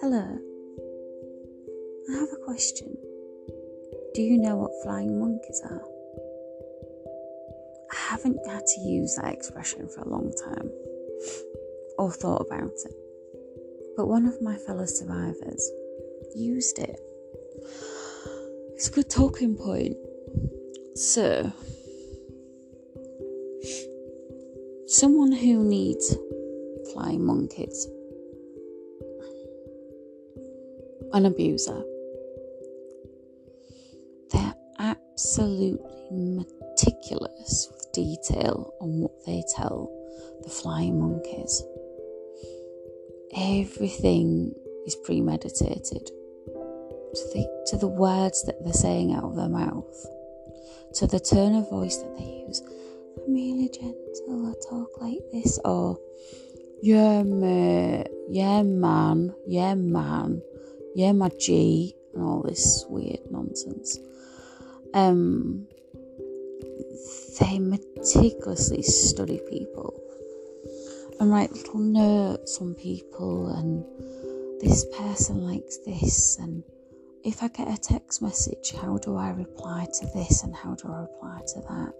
Hello. I have a question. Do you know what flying monkeys are? I haven't had to use that expression for a long time or thought about it, but one of my fellow survivors used it. It's a good talking point. So, someone who needs flying monkeys an abuser. They're absolutely meticulous with detail on what they tell the flying monkeys. Everything is premeditated to the, to the words that they're saying out of their mouth, to the tone of voice that they use. Really gentle, I talk like this, or yeah, mate, yeah, man, yeah, man yeah, my G, and all this weird nonsense. Um, they meticulously study people and write little notes on people, and this person likes this, and if I get a text message, how do I reply to this, and how do I reply to that?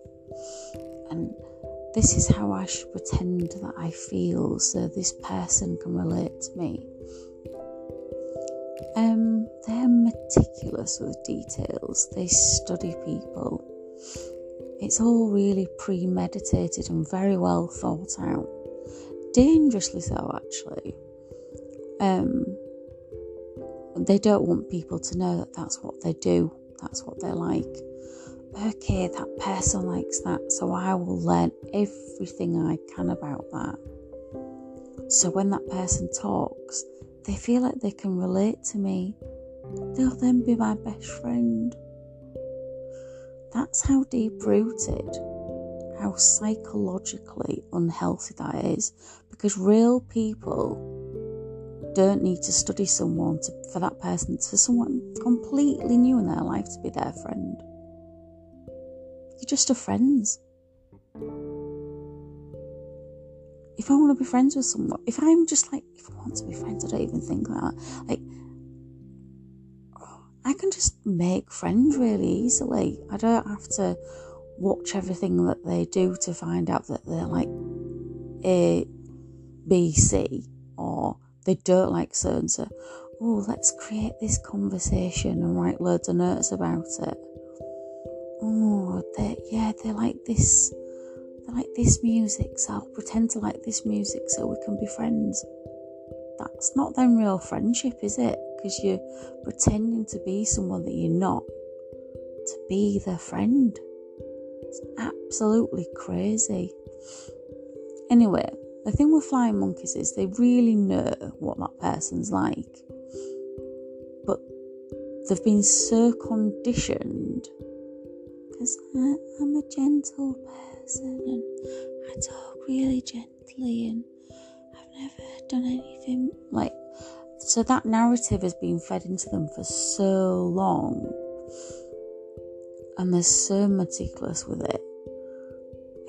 And this is how I should pretend that I feel so this person can relate to me. Um, they're meticulous with details. They study people. It's all really premeditated and very well thought out. Dangerously so, actually. Um, they don't want people to know that that's what they do. That's what they're like. Okay, that person likes that, so I will learn everything I can about that. So when that person talks, they feel like they can relate to me. They'll then be my best friend. That's how deep rooted, how psychologically unhealthy that is, because real people don't need to study someone to, for that person, for someone completely new in their life to be their friend. You're just a friends if I want to be friends with someone, if I'm just like, if I want to be friends, I don't even think that. Like, I can just make friends really easily. I don't have to watch everything that they do to find out that they're like A, B, C, or they don't like so and so. Oh, let's create this conversation and write loads of notes about it. Oh, they yeah, they like this I like this music, so I'll pretend to like this music so we can be friends. That's not then real friendship, is it? Because you're pretending to be someone that you're not to be their friend. It's absolutely crazy. Anyway, the thing with flying monkeys is they really know what that person's like. But they've been so conditioned because I'm a gentle person and I talk really gently and I've never done anything like so that narrative has been fed into them for so long and they're so meticulous with it.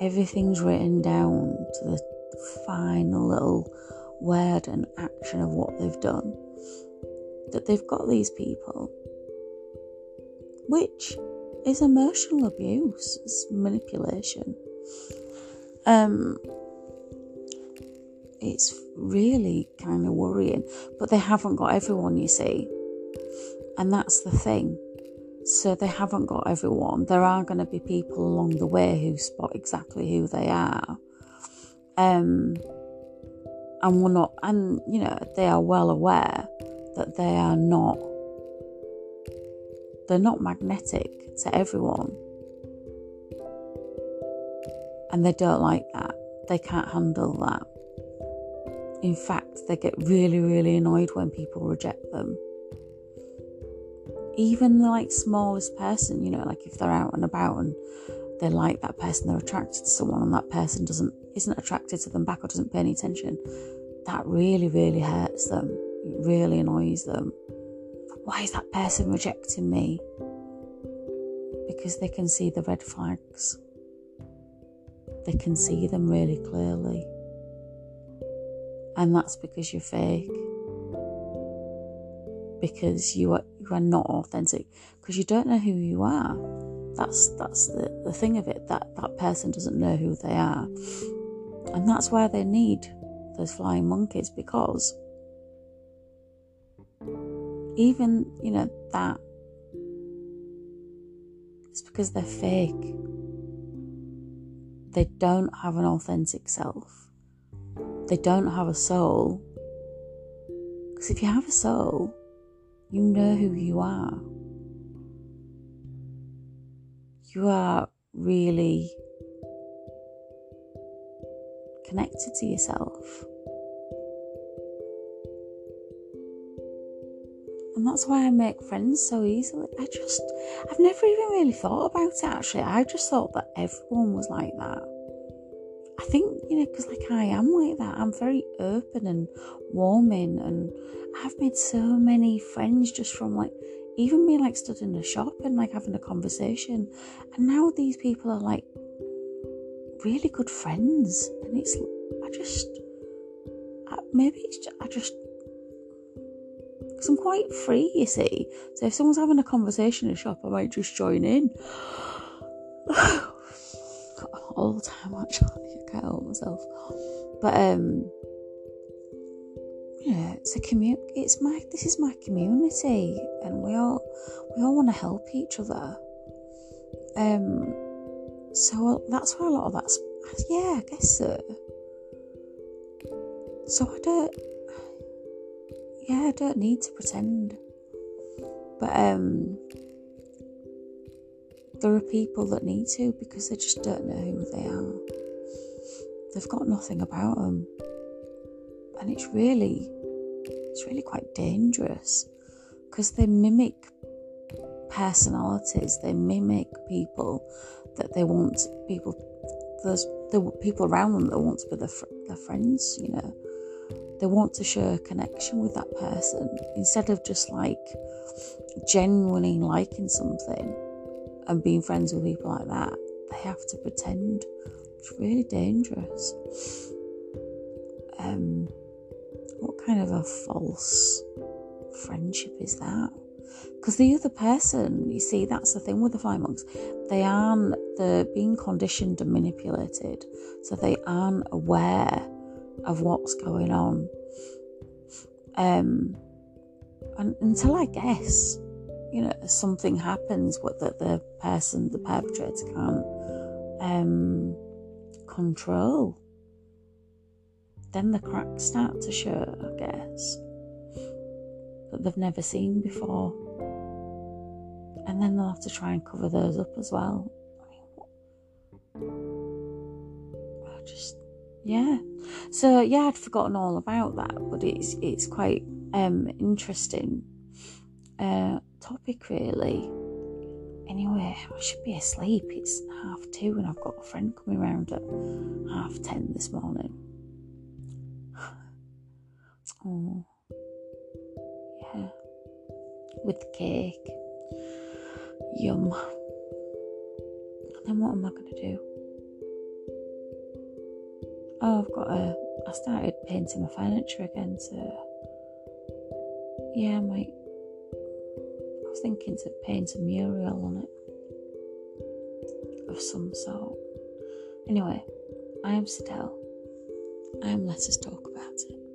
Everything's written down to the final little word and action of what they've done. That they've got these people which is emotional abuse, it's manipulation. Um, it's really kind of worrying, but they haven't got everyone, you see, and that's the thing. So they haven't got everyone. There are going to be people along the way who spot exactly who they are. Um, and we're not, and you know, they are well aware that they are not, they're not magnetic to everyone. And they don't like that. They can't handle that. In fact, they get really, really annoyed when people reject them. Even the like smallest person, you know, like if they're out and about and they like that person, they're attracted to someone, and that person doesn't isn't attracted to them back or doesn't pay any attention, that really, really hurts them. It really annoys them. Why is that person rejecting me? because they can see the red flags. they can see them really clearly. And that's because you're fake. Because you are you are not authentic. Because you don't know who you are. That's that's the, the thing of it, that that person doesn't know who they are. And that's why they need those flying monkeys because even, you know, that it's because they're fake. They don't have an authentic self. They don't have a soul. Because if you have a soul, you know who you are. You are really connected to yourself. That's why I make friends so easily. I just, I've never even really thought about it actually. I just thought that everyone was like that. I think, you know, because like I am like that. I'm very open and warming, and I've made so many friends just from like, even me like stood in a shop and like having a conversation. And now these people are like really good friends. And it's, I just, maybe it's just, I just because I'm quite free, you see. So if someone's having a conversation in a shop, I might just join in. all the time actually, I can't help myself. But um, yeah, it's a community. It's my this is my community, and we all we all want to help each other. Um, so that's why a lot of that's yeah, I guess so. So I don't yeah, I don't need to pretend. But um, there are people that need to because they just don't know who they are. They've got nothing about them, and it's really, it's really quite dangerous because they mimic personalities. They mimic people that they want people. The people around them that want to be their, their friends, you know they want to share a connection with that person instead of just like genuinely liking something and being friends with people like that. They have to pretend. It's really dangerous. Um, what kind of a false friendship is that? Because the other person, you see, that's the thing with the fly monks. They aren't, they're being conditioned and manipulated. So they aren't aware of what's going on. Um, and until I guess, you know, something happens what that the person, the perpetrator can't um, control, then the cracks start to show, I guess, that they've never seen before. And then they'll have to try and cover those up as well. I mean, I just, yeah. So yeah, I'd forgotten all about that, but it's it's quite um interesting uh topic really. Anyway, I should be asleep. It's half two, and I've got a friend coming round at half ten this morning. oh, yeah, with cake. Yum. And then what am I going to do? I've got a. I started painting my furniture again, so yeah, I might. I was thinking to paint a mural on it of some sort. Anyway, I am Sidel. I am Let Us Talk About It.